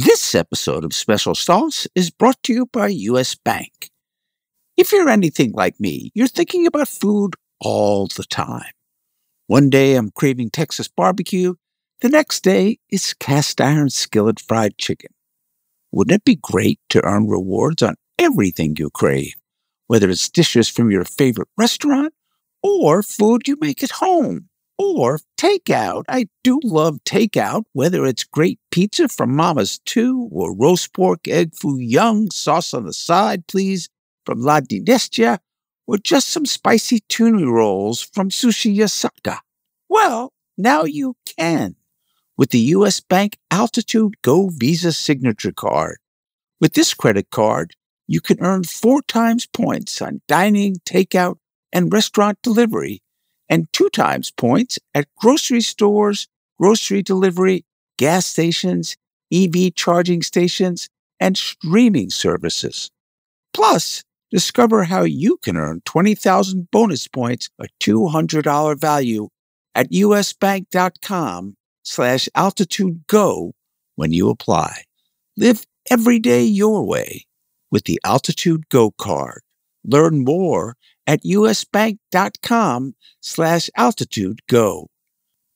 This episode of Special Sauce is brought to you by US Bank. If you're anything like me, you're thinking about food all the time. One day I'm craving Texas barbecue, the next day it's cast iron skillet fried chicken. Wouldn't it be great to earn rewards on everything you crave, whether it's dishes from your favorite restaurant or food you make at home? Or takeout. I do love takeout, whether it's great pizza from Mama's Too or roast pork, egg foo young, sauce on the side, please, from La Dinastia, or just some spicy tuna rolls from Sushi Yasaka. Well, now you can with the U.S. Bank Altitude Go Visa Signature Card. With this credit card, you can earn four times points on dining, takeout, and restaurant delivery, and two times points at grocery stores, grocery delivery, gas stations, EV charging stations, and streaming services. Plus, discover how you can earn 20,000 bonus points, a $200 value at usbank.com slash altitude go when you apply. Live every day your way with the Altitude Go card. Learn more at usbank.com slash altitude go.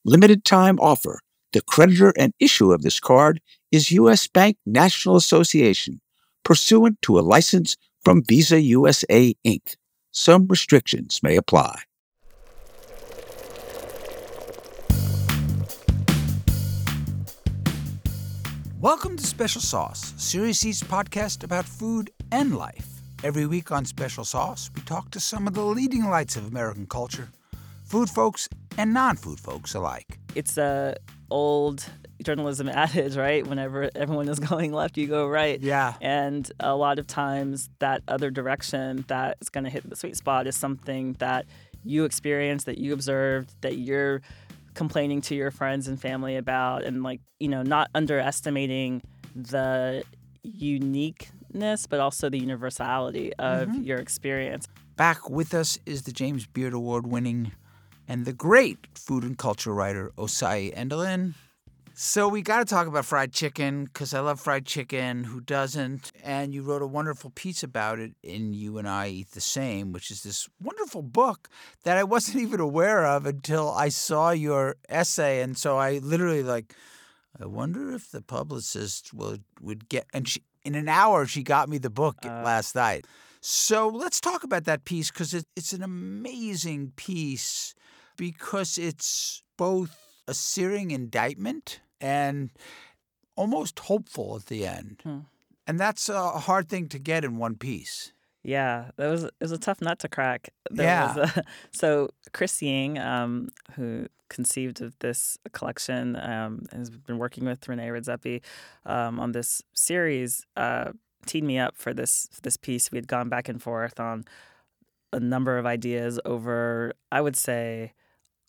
Limited time offer. The creditor and issuer of this card is U.S. Bank National Association, pursuant to a license from Visa USA Inc. Some restrictions may apply. Welcome to Special Sauce, Serious Eats podcast about food and life. Every week on Special Sauce, we talk to some of the leading lights of American culture, food folks and non-food folks alike. It's a old journalism adage, right? Whenever everyone is going left, you go right. Yeah. And a lot of times, that other direction that is going to hit the sweet spot is something that you experienced, that you observed, that you're complaining to your friends and family about and like you know not underestimating the but also the universality of mm-hmm. your experience back with us is the james beard award winning and the great food and culture writer Osayi Endolyn so we got to talk about fried chicken because I love fried chicken. Who doesn't? And you wrote a wonderful piece about it in "You and I Eat the Same," which is this wonderful book that I wasn't even aware of until I saw your essay. And so I literally like, I wonder if the publicist would would get. And she, in an hour, she got me the book uh, last night. So let's talk about that piece because it, it's an amazing piece because it's both a searing indictment and almost hopeful at the end. Hmm. And that's a hard thing to get in one piece. Yeah, that was it was a tough nut to crack. There yeah. A, so Chris Ying, um, who conceived of this collection, um, has been working with René Redzepi um, on this series. Uh, teed me up for this this piece. We had gone back and forth on a number of ideas over, I would say,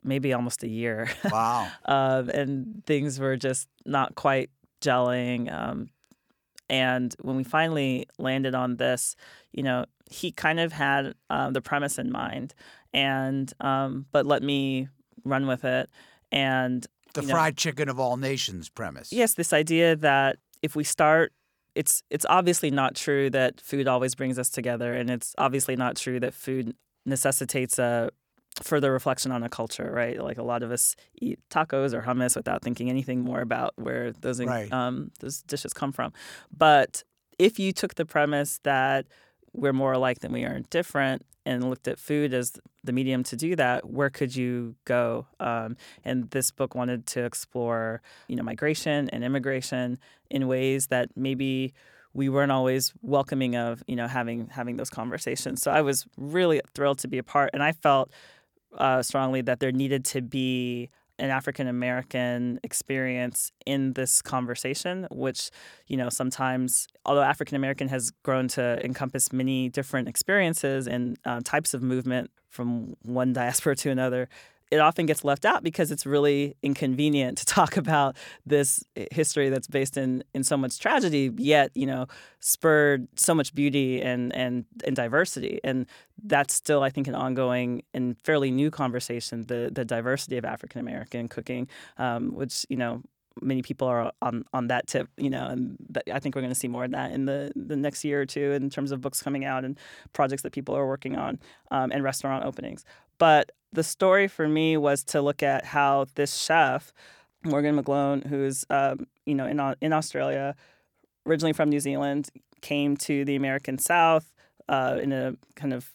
maybe almost a year. Wow. um, and things were just not quite gelling. Um, and when we finally landed on this, you know, he kind of had um, the premise in mind, and um, but let me run with it. And the fried know, chicken of all nations premise. Yes, this idea that if we start it's it's obviously not true that food always brings us together and it's obviously not true that food necessitates a further reflection on a culture, right? Like a lot of us eat tacos or hummus without thinking anything more about where those right. um, those dishes come from. But if you took the premise that we're more alike than we are different and looked at food as the medium to do that, where could you go? Um, and this book wanted to explore, you know, migration and immigration in ways that maybe we weren't always welcoming of, you know, having having those conversations. So I was really thrilled to be a part, and I felt uh, strongly that there needed to be an African American experience in this conversation, which, you know, sometimes, although African American has grown to encompass many different experiences and uh, types of movement from one diaspora to another, it often gets left out because it's really inconvenient to talk about this history that's based in in so much tragedy, yet you know spurred so much beauty and and and diversity, and that's still I think an ongoing and fairly new conversation. The the diversity of African American cooking, um, which you know many people are on on that tip, you know, and I think we're going to see more of that in the the next year or two in terms of books coming out and projects that people are working on um, and restaurant openings. But the story for me was to look at how this chef, Morgan McGlone, who's um, you know in in Australia, originally from New Zealand, came to the American South uh, in a kind of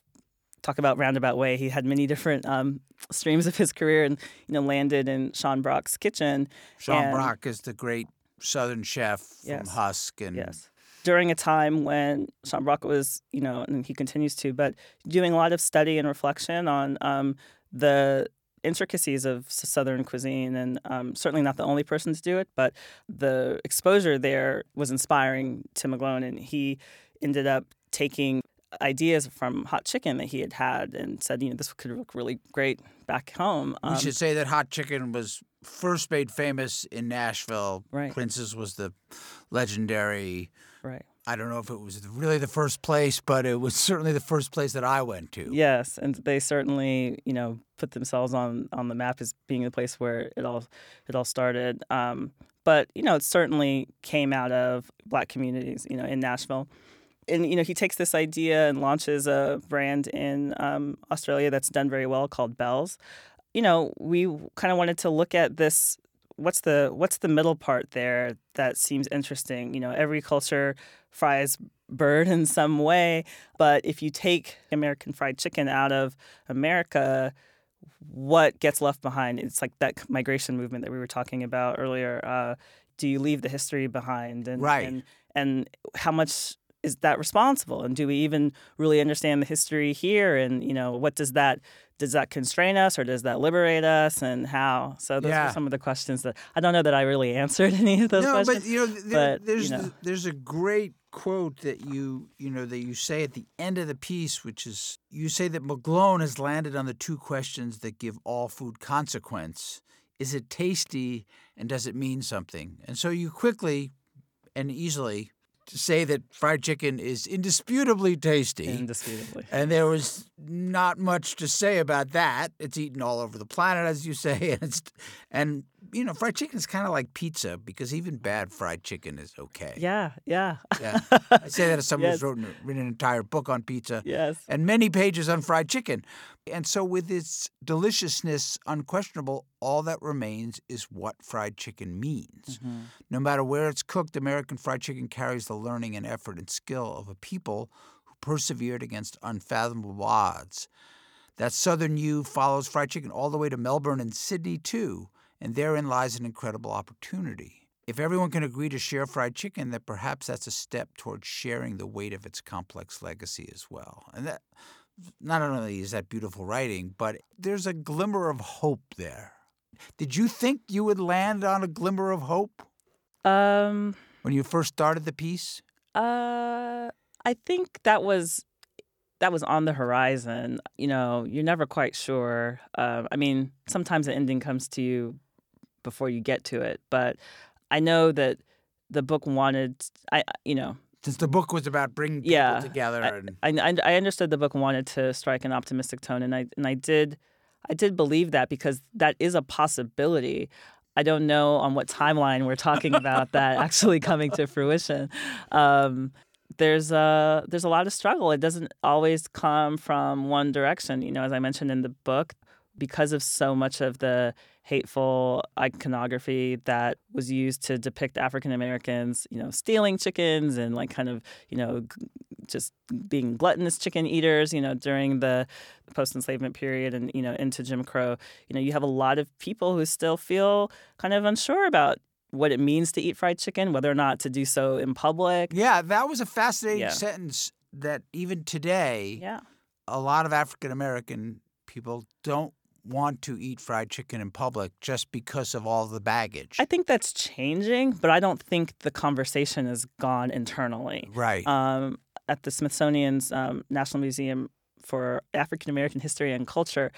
talk about roundabout way. He had many different um, streams of his career, and you know landed in Sean Brock's kitchen. Sean and, Brock is the great Southern chef from Yes. Husk, and Yes. During a time when Sean Brock was, you know, and he continues to, but doing a lot of study and reflection on um, the intricacies of Southern cuisine, and um, certainly not the only person to do it, but the exposure there was inspiring to McGlone, and he ended up taking ideas from hot chicken that he had had and said, you know, this could look really great back home. we Um, should say that hot chicken was first made famous in Nashville. Right. Prince's was the legendary. right. I don't know if it was really the first place, but it was certainly the first place that I went to. Yes, and they certainly, you know, put themselves on on the map as being the place where it all it all started. Um, but you know, it certainly came out of black communities, you know, in Nashville. And you know, he takes this idea and launches a brand in um, Australia that's done very well called Belles. You know, we kind of wanted to look at this. What's the what's the middle part there that seems interesting? You know, every culture fries bird in some way, but if you take American fried chicken out of America, what gets left behind? It's like that migration movement that we were talking about earlier. Uh, do you leave the history behind? And, Right. And, and how much is that responsible? And do we even really understand the history here? And you know, what does that does that constrain us or does that liberate us? And how? So those Yeah. are some of the questions that I don't know that I really answered any of those no, questions. but you know, there, but, there's you know. the- there's a great quote that you you know that you say at the end of the piece, which is you say that McGlone has landed on the two questions that give all food consequence: is it tasty, and does it mean something? And so you quickly and easily say that fried chicken is indisputably tasty. indisputably. And there was not much to say about that. It's eaten all over the planet, as you say, and it's and you know, fried chicken is kind of like pizza because even bad fried chicken is okay. Yeah, yeah. Yeah. I say that as someone Yes. who's written, written an entire book on pizza yes. and many pages on fried chicken. And so, with its deliciousness unquestionable, all that remains is what fried chicken means. Mm-hmm. No matter where it's cooked, American fried chicken carries the learning and effort and skill of a people who persevered against unfathomable odds. That Southern you follows fried chicken all the way to Melbourne and Sydney, too, and therein lies an incredible opportunity. If everyone can agree to share fried chicken, then perhaps that's a step towards sharing the weight of its complex legacy as well. And that not only is that beautiful writing, but there's a glimmer of hope there. Did you think you would land on a glimmer of hope Um. when you first started the piece? Uh, I think that was that was on the horizon. You know, you're never quite sure. Uh, I mean, sometimes the ending comes to you before you get to it, but I know that the book wanted. I you know Since the book was about bringing people Yeah, together and I, I I understood the book wanted to strike an optimistic tone, and I and I did I did believe that because that is a possibility. I don't know on what timeline we're talking about that actually coming to fruition. Um, there's a there's a lot of struggle. It doesn't always come from one direction. You know, as I mentioned in the book, because of so much of the hateful iconography that was used to depict African Americans, you know, stealing chickens and like kind of, you know, just being gluttonous chicken eaters, you know, during the post enslavement period and, you know, into Jim Crow, you know, you have a lot of people who still feel kind of unsure about what it means to eat fried chicken, whether or not to do so in public. yeah, that was a fascinating Yeah. sentence that even today, Yeah. a lot of African American people don't want to eat fried chicken in public just because of all the baggage. I think that's changing, but I don't think the conversation has gone internally. right. um, at the Smithsonian's um, National Museum for African American History and Culture.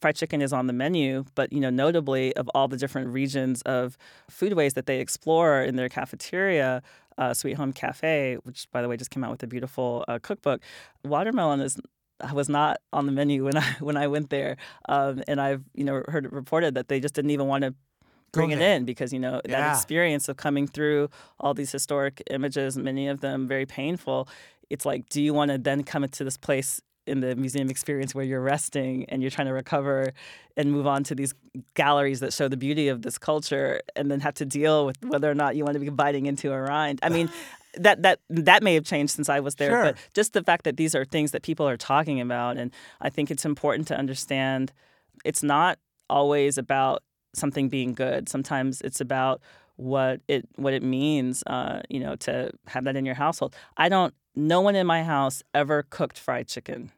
Fried chicken is on the menu, but you know, notably of all the different regions of foodways that they explore in their cafeteria, uh, Sweet Home Cafe, which by the way just came out with a beautiful uh, cookbook, watermelon is was not on the menu when I when I went there, um, and I've you know heard it reported that they just didn't even want to bring it in because you know that experience of coming through all these historic images, many of them very painful. It's like, do you want to then come into this place in the museum experience where you're resting and you're trying to recover and move on to these galleries that show the beauty of this culture and then have to deal with whether or not you want to be biting into a rind? I mean, that that that may have changed since I was there, Sure. but just the fact that these are things that people are talking about, and I think it's important to understand it's not always about something being good. Sometimes it's about what it what it means, uh, you know, to have that in your household. I don't. No one in my house ever cooked fried chicken.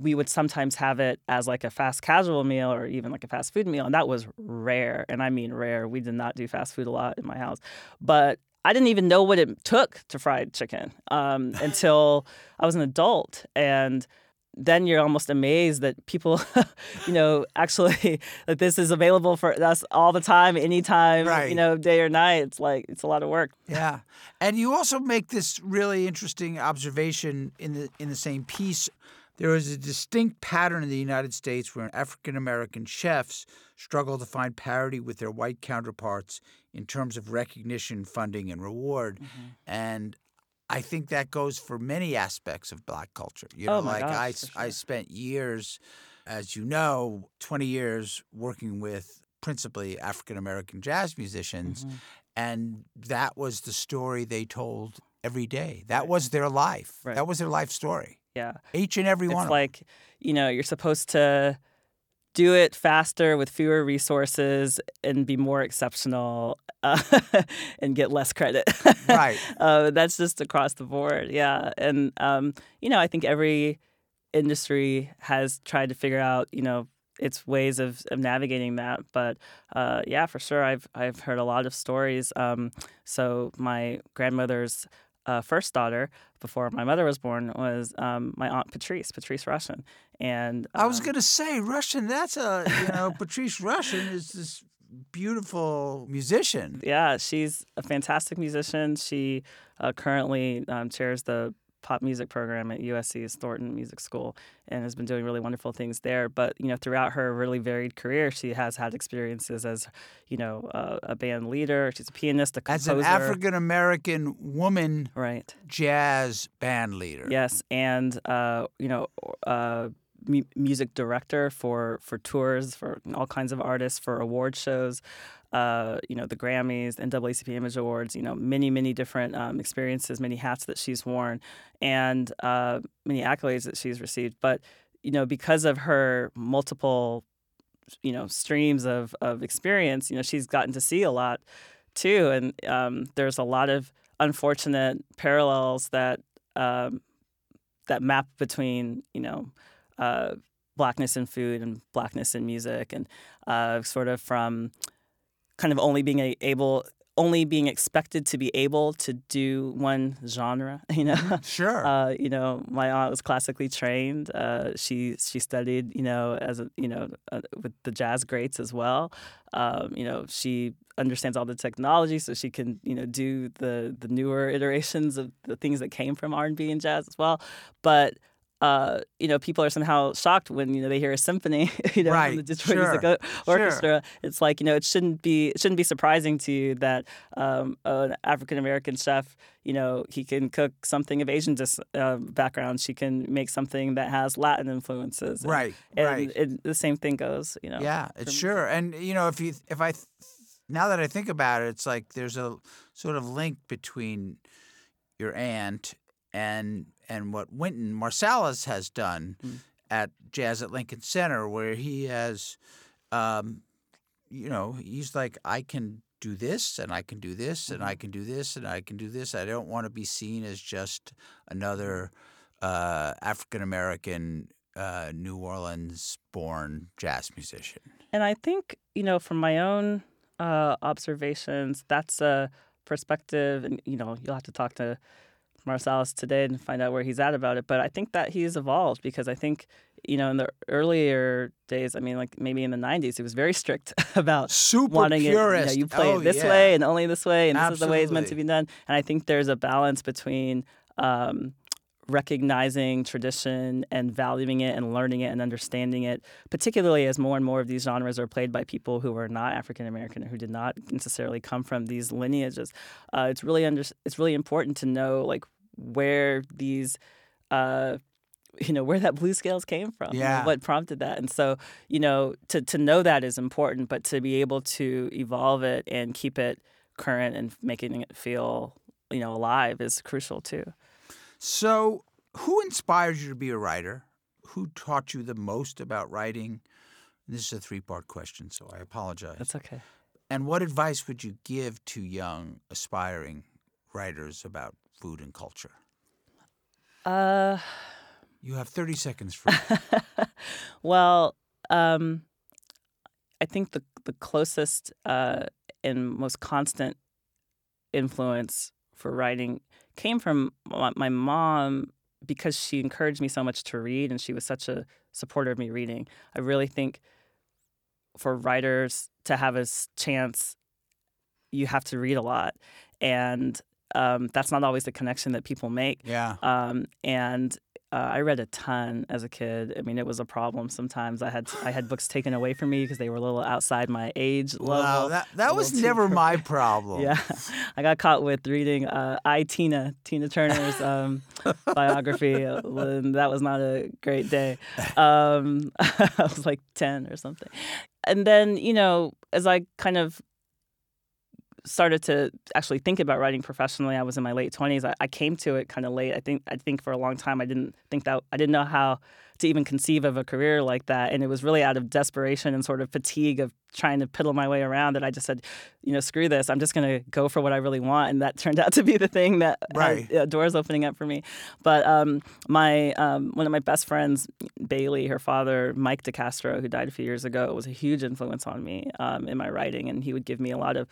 We would sometimes have it as like a fast casual meal or even like a fast food meal, and that was rare. And I mean rare. We did not do fast food a lot in my house, but I didn't even know what it took to fried chicken um, until I was an adult, and then you're almost amazed that people, you know, actually that this is available for us all the time, anytime, Right. you know, day or night. It's like it's a lot of work. Yeah, and you also make this really interesting observation in the in the same piece. There is a distinct pattern in the United States where African American chefs struggle to find parity with their white counterparts in terms of recognition, funding, and reward. And I think that goes for many aspects of black culture. You know, Oh like gosh, I, for I spent years, as you know, 20 years working with principally African American jazz musicians. Mm-hmm. And that was the story they told every day. That was their life. Right. That was their life story. Yeah. Each and every one it's like you know you're supposed to do it faster with fewer resources and be more exceptional uh, and get less credit. Right. uh, that's just across the board. Yeah. And um, you know i think every industry has tried to figure out you know its ways of, of navigating that. But uh, yeah for sure i've i've heard a lot of stories. Um, so my grandmother's uh, first daughter before my mother was born was um, my aunt Patrice, Patrice Rushen, and I was um, going to say Rushen. That's a, you know, Patrice Rushen is this beautiful musician. yeah, she's a fantastic musician. She uh, currently um, chairs the pop music program at USC's Thornton Music School and has been doing really wonderful things there. But you know, throughout her really varied career, she has had experiences as you know uh, a band leader. She's a pianist, a composer. As an African American woman right. jazz band leader. Yes, and uh, you know, uh, music director for for tours for all kinds of artists for award shows. Uh, you know, the Grammys, NAACP Image Awards. You know, many many different um, experiences, many hats that she's worn, and uh, many accolades that she's received. But you know, because of her multiple you know streams of of experience, you know, she's gotten to see a lot too, and um, there's a lot of unfortunate parallels that um, that map between you know uh, blackness in food and blackness in music, and uh, sort of from kind of only being able, only being expected to be able to do one genre. You know, Sure. uh, you know, my aunt was classically trained. Uh, she she studied, you know, as a you know uh, with the jazz greats as well. Um, you know, she understands all the technology, so she can you know do the the newer iterations of the things that came from R and B and jazz as well. But uh, you know, people are somehow shocked when you know they hear a symphony, you know, Right, from the Detroit sure, Music O- sure. Orchestra. It's like you know, it shouldn't be it shouldn't be surprising to you that um, an African American chef, you know, he can cook something of Asian dis- uh, background. She can make something that has Latin influences. And- right. And right. it, the same thing goes, you know. Yeah, it's sure. And you know, if you if I th- now that I think about it, it's like there's a sort of link between your aunt and and what Wynton Marsalis has done Mm. at Jazz at Lincoln Center, where he has, um, you know, he's like, I can do this and I can do this and I can do this and I can do this. I don't want to be seen as just another uh, African American. Uh, New Orleans born jazz musician. And I think, you know, from my own uh, observations, that's a perspective. And, you know, you'll have to talk to Marsalis today and find out where he's at about it. But I think that he's evolved because I think, you know, in the earlier days, I mean, like maybe in the 90s, he was very strict about super wanting it. You, know, you play oh, it this yeah. way and only this way, and this is the way it's meant to be done. And I think there's a balance between um, recognizing tradition and valuing it and learning it and understanding it, particularly as more and more of these genres are played by people who are not African American or who did not necessarily come from these lineages. Uh, it's really under, it's really important to know like where these uh, you know where that blue scales came from Yeah. what prompted that and so you know to to know that is important but to be able to evolve it and keep it current and making it feel you know alive is crucial too So, who inspires you to be a writer? Who taught you the most about writing? This is a three part question, so I apologize. that's okay And what advice would you give to young, aspiring writers about food and culture? uh You have 30 seconds for well um i think the the closest uh and most constant influence for writing came from my, mom because she encouraged me so much to read and she was such a supporter of me reading. I really think for writers to have a chance you have to read a lot. And um, that's not always the connection that people make. Yeah. um, and uh, I read a ton as a kid. I mean, it was a problem sometimes. I had I had books taken away from me because they were a little outside my age level. Wow, that, that was never my problem. Yeah, I got caught with reading uh, I Tina Tina Turner's um, biography. and that was not a great day. Um, I was like ten or something, and then you know, as I kind of started to actually think about writing professionally, I was in my late twenties. I, I came to it kind of late. I think I think for a long time I didn't think that I didn't know how to even conceive of a career like that, and it was really out of desperation and sort of fatigue of trying to piddle my way around that I just said, you know, screw this. I'm just going to go for what I really want, and that turned out to be the thing that Right. had uh, doors opening up for me. But um, my um, one of my best friends, Bailey, her father, Mike DeCastro, who died a few years ago, was a huge influence on me um, in my writing, and he would give me a lot of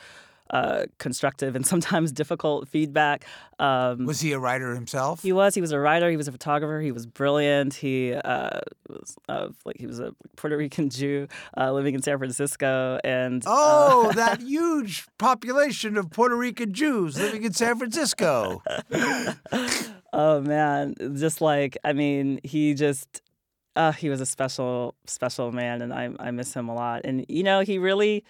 uh, constructive and sometimes difficult feedback. Um, Was he a writer himself? he was. He was a writer. He was a photographer. He was brilliant. He uh, was of like he was a Puerto Rican Jew uh, living in San Francisco, and uh, Oh, that huge population of Puerto Rican Jews living in San Francisco. oh man, just like I mean, he just uh, he was a special special man, and I I miss him a lot. And you know, he really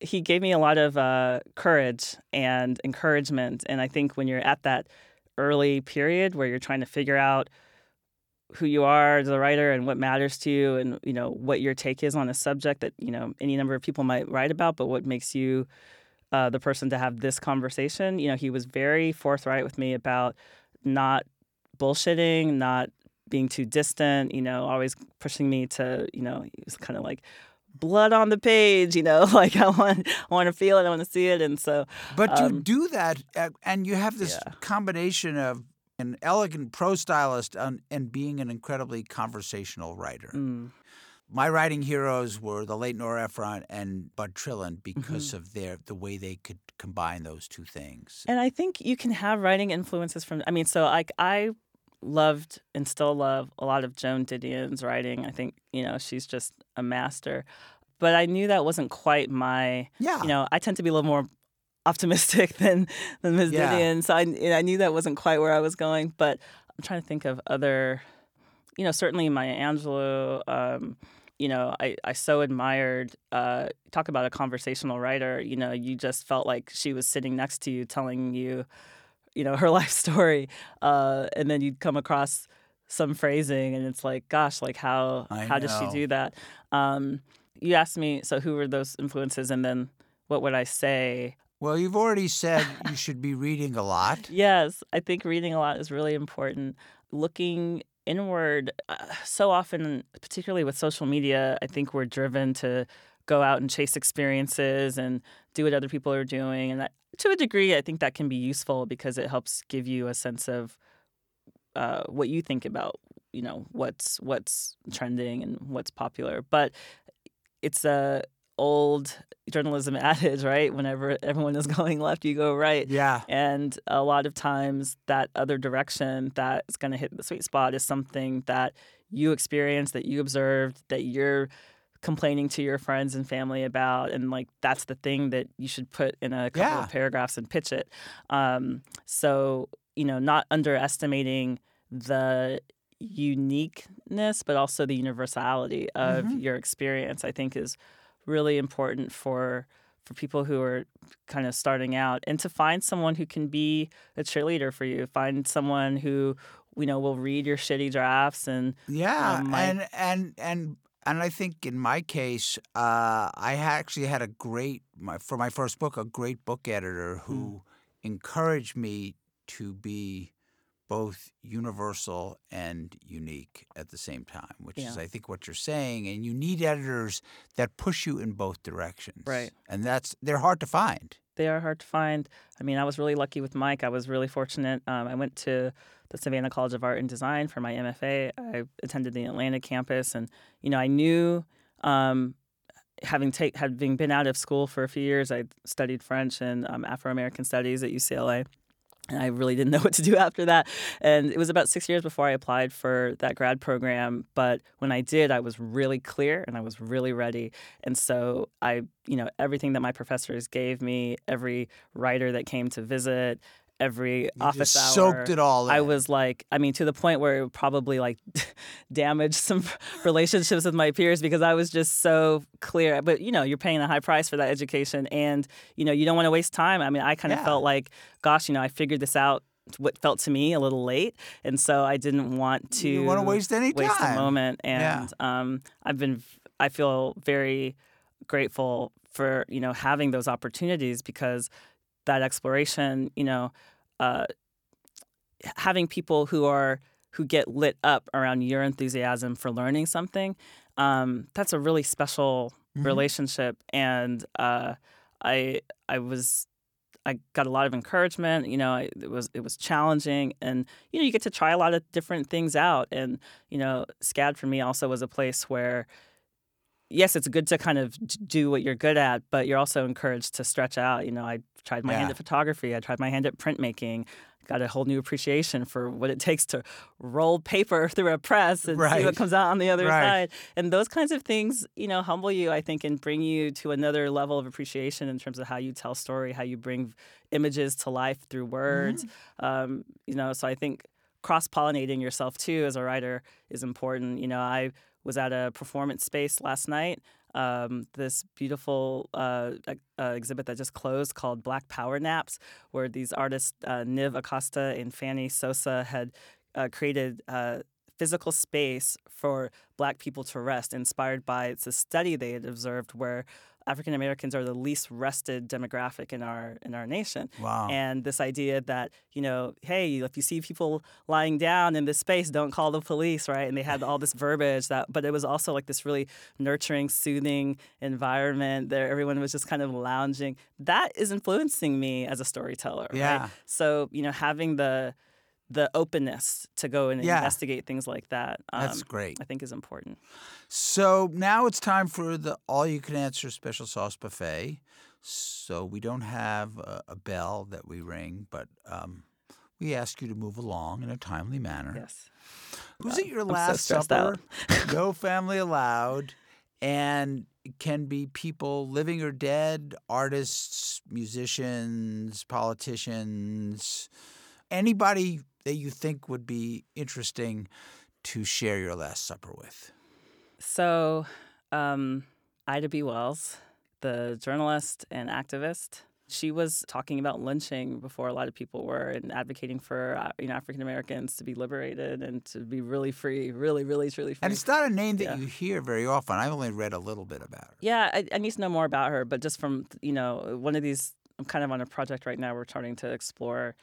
he gave me a lot of uh, courage and encouragement. And I think when you're at that early period where you're trying to figure out who you are as a writer and what matters to you and you know what your take is on a subject that you know any number of people might write about but what makes you uh, the person to have this conversation you know he was very forthright with me about not bullshitting not being too distant you know always pushing me to you know he was kind of like blood on the page you know like i want i want to feel it i want to see it and so But you Um, do that, uh, and you have this yeah. combination of an elegant prose stylist and, and being an incredibly conversational writer. mm, My writing heroes were the late Nora Ephron and Bud Trillin Mm-hmm. because of their the way they could combine those two things. And I think you can have writing influences from. I mean, so like I loved and still love a lot of Joan Didion's writing. I think you know she's just a master. But I knew that wasn't quite my. Yeah. You know, I tend to be a little more optimistic than than Ms. Yeah. Didion, so I, I knew that wasn't quite where I was going. But I'm trying to think of other. You know, certainly Maya Angelou. Um, you know, I, I so admired, uh, talk about a conversational writer, you know, you just felt like she was sitting next to you telling you, you know, her life story. Uh, and then you'd come across some phrasing and it's like, gosh, like how, I how does she do that? Um, you asked me, so who were those influences? And then what would I say? Well, you've already said you should be reading a lot. Yes, I think reading a lot is really important. Looking inward, uh, so often, particularly with social media, I think we're driven to go out and chase experiences and do what other people are doing. And that, to a degree, I think that can be useful because it helps give you a sense of uh, what you think about, you know, what's what's trending and what's popular. But it's a old journalism adage, right? Whenever everyone is going left, you go right. Yeah. And a lot of times, that other direction that is going to hit the sweet spot is something that you experienced, that you observed, that you're complaining to your friends and family about. And like, that's the thing that you should put in a couple Yeah. of paragraphs and pitch it. Um, so, you know, not underestimating the uniqueness, but also the universality of Mm-hmm. your experience, I think is really important for for people who are kind of starting out and to find someone who can be a cheerleader for you find someone who you know will read your shitty drafts and Yeah, Um, and and and and I think in my case, uh, I actually had a great my, for my first book, a great book editor who encouraged me to be both universal and unique at the same time, which is I think what you're saying. And you need editors that push you in both directions, Right. And that's they're hard to find. They are hard to find. I mean, I was really lucky with Mike. I was really fortunate. Um, I went to the Savannah College of Art and Design for my MFA. I attended the Atlanta campus, and you know, I knew, um, having take having been out of school for a few years, I studied French and um, Afro American Studies at UCLA. And I really didn't know what to do after that. And it was about six years before I applied for that grad program. But when I did, I was really clear and I was really ready. And so I, you know, everything that my professors gave me, every writer that came to visit, every You office just hour, soaked it all in. I was like, I mean, to the point where it would probably like damaged some relationships with my peers because I was just so clear. But you know, you're paying a high price for that education, and you know, you don't want to waste time. I mean, I kind of Yeah. felt like, gosh, you know, I figured this out. What felt to me a little late, and so I didn't want to You wanna waste any waste time. a moment. Yeah. And um, I've been, I feel very grateful for you know having those opportunities because that exploration, you know, uh, having people who are who get lit up around your enthusiasm for learning something, um, that's a really special Mhm. relationship. And uh, I I was I got a lot of encouragement. You know, I, it was it was challenging, and you know, you get to try a lot of different things out. And you know, SCAD for me also was a place where. Yes, it's good to kind of do what you're good at, but you're also encouraged to stretch out. You know, I tried my hand at photography. I tried my hand at printmaking. Got a whole new appreciation for what it takes to roll paper through a press and see what comes out on the other Right. side. And those kinds of things, you know, humble you, I think, and bring you to another level of appreciation in terms of how you tell story, how you bring images to life through words. Um, you know, so I think cross pollinating yourself too as a writer is important. You know, I was at a performance space last night. Um, this beautiful uh, uh, exhibit that just closed called Black Power Naps, where these artists, uh, Niv Acosta and Fanny Sosa, had uh, created uh, physical space for Black people to rest, inspired by it's a study they had observed where African Americans are the least rested demographic in our in our nation. Wow. And this idea that, you know, hey, if you see people lying down in this space, don't call the police, right? And they had all this verbiage that, but it was also like this really nurturing, soothing environment there. Everyone was just kind of lounging. That is influencing me as a storyteller, Yeah. right? So, you know, having the, the openness to go and Yeah. investigate things like that, um, That's great. I think is important. So now it's time for the all you can answer special sauce buffet. So we don't have a, a bell that we ring, but um, we ask you to move along in a timely manner. Yes. Who's at your I'm last stressed supper? no family allowed, and can be people living or dead, artists, musicians, politicians, anybody that you think would be interesting to share your last supper with. So, um, Ida B. Wells, the journalist and activist, she was talking about lynching before a lot of people were and advocating for uh, you know African Americans to be liberated and to be really free, really, really, truly free. And it's not a name that Yeah. you hear very often. I've only read a little bit about her. Yeah, I, I need to know more about her, but just from you know one of these, I'm kind of on a project right now. We're starting to explore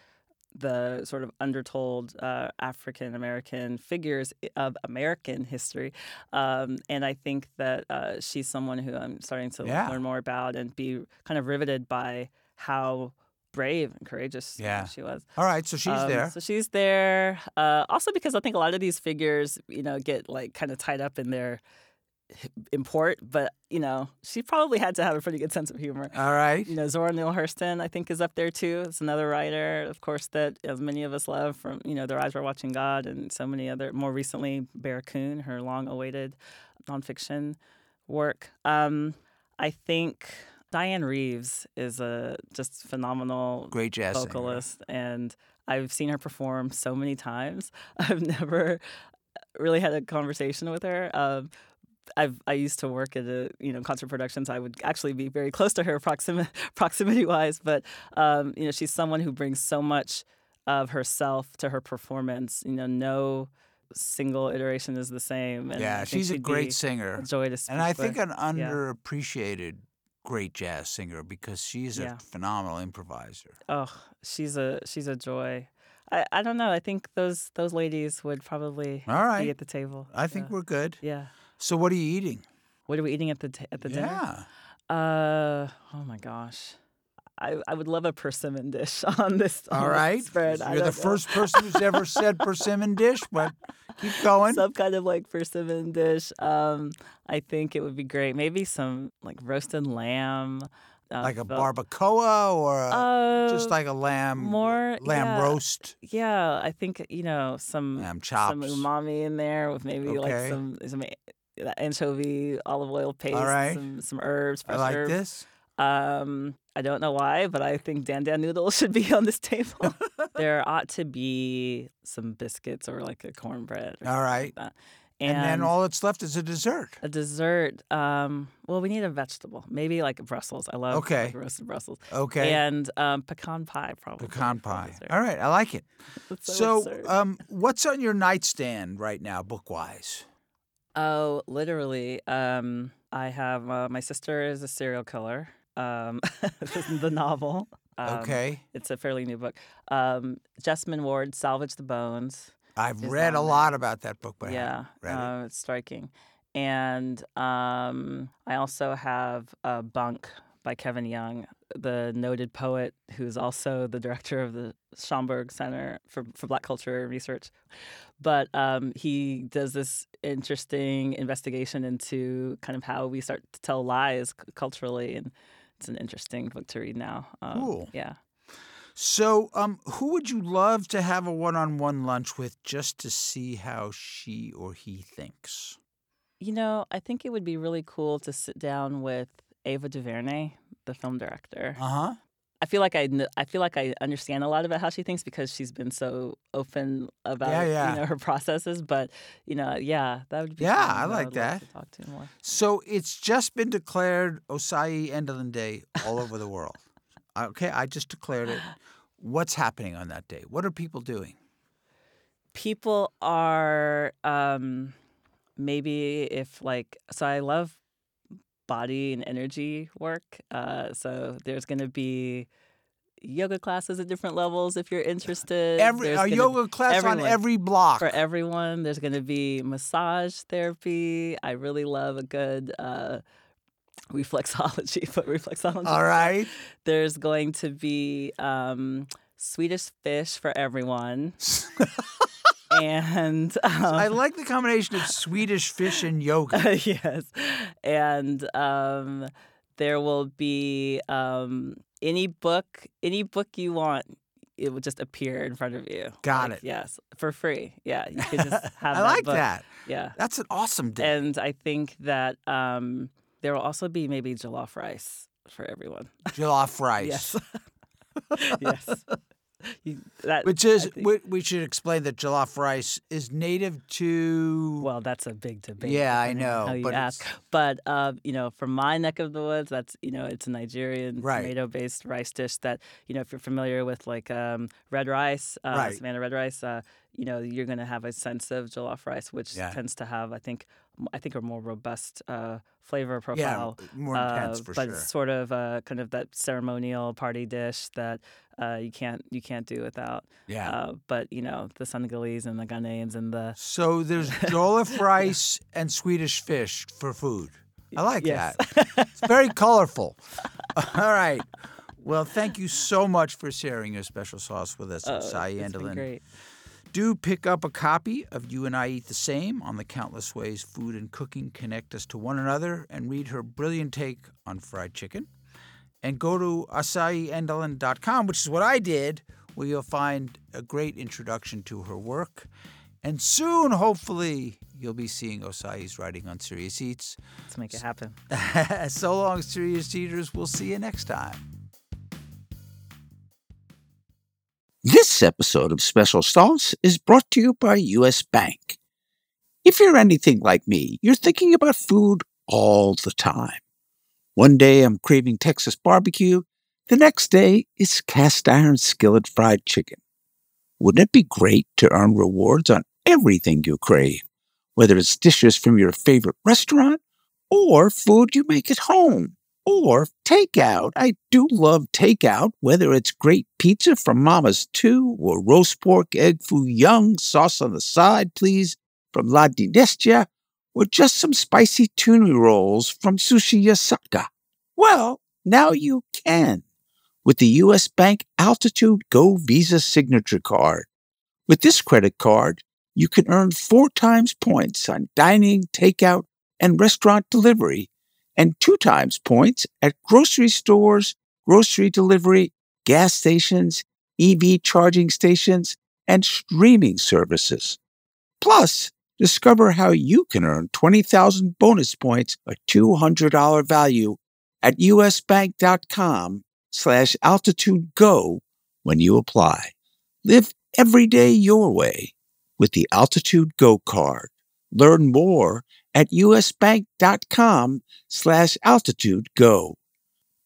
the sort of undertold uh, African American figures of American history, um, and I think that uh, she's someone who I'm starting to Yeah. learn more about and be kind of riveted by how brave and courageous Yeah. she was. All right, so she's Um, there. So she's there. Uh, also because I think a lot of these figures, you know, get like kind of tied up in their import, but you know, she probably had to have a pretty good sense of humor. All right. You know, Zora Neale Hurston, I think, is up there too. It's another writer, of course, that as many of us love from, you know, Their Eyes Were Watching God and so many other, more recently, Barracoon, her long awaited nonfiction work. Um, I think Dianne Reeves is a just phenomenal Great jazz singer. vocalist, and I've seen her perform so many times. I've never really had a conversation with her. Um, I've I used to work at a you know concert production, so I would actually be very close to her proximity proximity wise. But um, you know, she's someone who brings so much of herself to her performance. You know, no single iteration is the same. And yeah, she's a great singer. a joy to speak And I with. think an underappreciated great jazz singer because she's Yeah. a phenomenal improviser. Oh, she's a she's a joy. I, I don't know. I think those those ladies would probably All be at the table. I think Yeah. we're good. yeah. So what are you eating? What are we eating at the ta- at the dinner? yeah. Uh oh my gosh. I, I would love a persimmon dish on this. on All this spread. You're the know. first person who's ever said persimmon dish, but keep going. Some kind of like persimmon dish. Um, I think it would be great. Maybe some like roasted lamb. Uh, like a barbacoa or a, Uh, just like a lamb more lamb yeah, roast, Yeah, I think you know some lamb chops some umami in there with maybe like some some anchovy olive oil paste, right. some some herbs, I like herbs. this. Um, I don't know why, but I think dan dan noodles should be on this table. there ought to be some biscuits or like a cornbread. Or All right. like that. And, then all that's left is a dessert. a dessert. Um, well, we need a vegetable, maybe like Brussels. I love Okay. like, roasted Brussels. Okay. And um, pecan pie, probably. Pecan pie. All right. I like it. So, So, um, what's on your nightstand right now, book wise? Oh, literally. Um, I have uh, my sister is a serial killer. Um, this is the novel. Um, okay. It's a fairly new book. Um, Jesmyn Ward, Salvage the Bones. I've read a lot about that book, but yeah, haven't it. uh, it's striking. And um, I also have uh, Bunk by Kevin Young, the noted poet who's also the director of the Schomburg Center for, for Black Culture Research. But um, he does this interesting investigation into kind of how we start to tell lies culturally. And it's an interesting book to read now. Um, Cool. Yeah. So, um, who would you love to have a one-on-one lunch with just to see how she or he thinks? You know, I think it would be really cool to sit down with Ava DuVernay, the film director. Uh huh. I feel like I, I feel like I understand a lot about how she thinks because she's been so open about Yeah, yeah. you know her processes. But you know, yeah, that would be Yeah, I that like that. To talk to more. So it's just been declared Osayi Endolyn Day all over the world. Okay, I just declared it. What's happening on that day? What are people doing? People are um, maybe if like so. I love body and energy work. Uh, so there's going to be yoga classes at different levels if you're interested. Every There's a yoga class on every block. for everyone. There's going to be massage therapy. I really love a good uh, reflexology, but reflexology. All right. There's going to be um, Swedish fish for everyone. and I um, like the combination of Swedish fish and yoga. yes, and um, there will be um, any book, any book you want. It will just appear in front of you. Got Like, it. Yes, for free. Yeah, you can just have. I that like book. that. Yeah, That's an awesome day. and I think that um, there will also be maybe jollof rice for everyone. Jollof rice. Yes. yes. You, that, Which is, we, we should explain that jollof rice is native to. well, that's a big debate. Yeah, I know, How you but ask. But uh, you know, from my neck of the woods, that's you know, it's a Nigerian Right. tomato-based rice dish that you know, if you're familiar with like um, red rice, uh, Right. Savannah red rice, uh, you know, you're going to have a sense of jollof rice, which Yeah. tends to have, I think, I think a more robust uh, flavor yeah, profile. more intense uh, for but sure. it's sort of uh, kind of that ceremonial party dish that uh, you can't you can't do without. Yeah. Uh, but you know the Senegalese and the Ghanaians and the So there's jollof rice and Swedish fish for food. I like yes. that. It's very colorful. All right. Well, thank you so much for sharing your special sauce with us, Oh, Sai it's been great. Do pick up a copy of You and I Eat the Same on the countless ways food and cooking connect us to one another and read her brilliant take on fried chicken. And go to osayiendolyn.com, which is what I did, where you'll find a great introduction to her work. And soon, hopefully, you'll be seeing Osayi's writing on Serious Eats. Let's make it happen. so long, Serious Eaters. We'll see you next time. This episode of Special Sauce is brought to you by US Bank. If you're anything like me, you're thinking about food all the time. One day I'm craving Texas barbecue, the next day it's cast iron skillet fried chicken. Wouldn't it be great to earn rewards on everything you crave, whether it's dishes from your favorite restaurant or food you make at home? Or takeout. I do love takeout, whether it's great pizza from Mama's Too or roast pork, egg foo young, sauce on the side, please, from La Dinastia, or just some spicy tuna rolls from Sushi Yasaka. Well, now you can with the U.S. Bank Altitude Go Visa Signature Card. With this credit card, you can earn four times points on dining, takeout, and restaurant delivery and two times points at grocery stores, grocery delivery, gas stations, EV charging stations, and streaming services. Plus, discover how you can earn 20,000 bonus points, a $200 value at usbank.com slash altitude go when you apply. Live every day your way with the Altitude Go card. Learn more at usbank.com slash altitude go.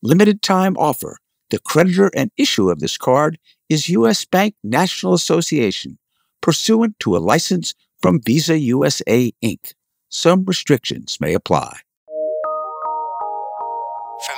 Limited time offer. The creditor and issuer of this card is U.S. Bank National Association, pursuant to a license from Visa USA Inc. Some restrictions may apply. From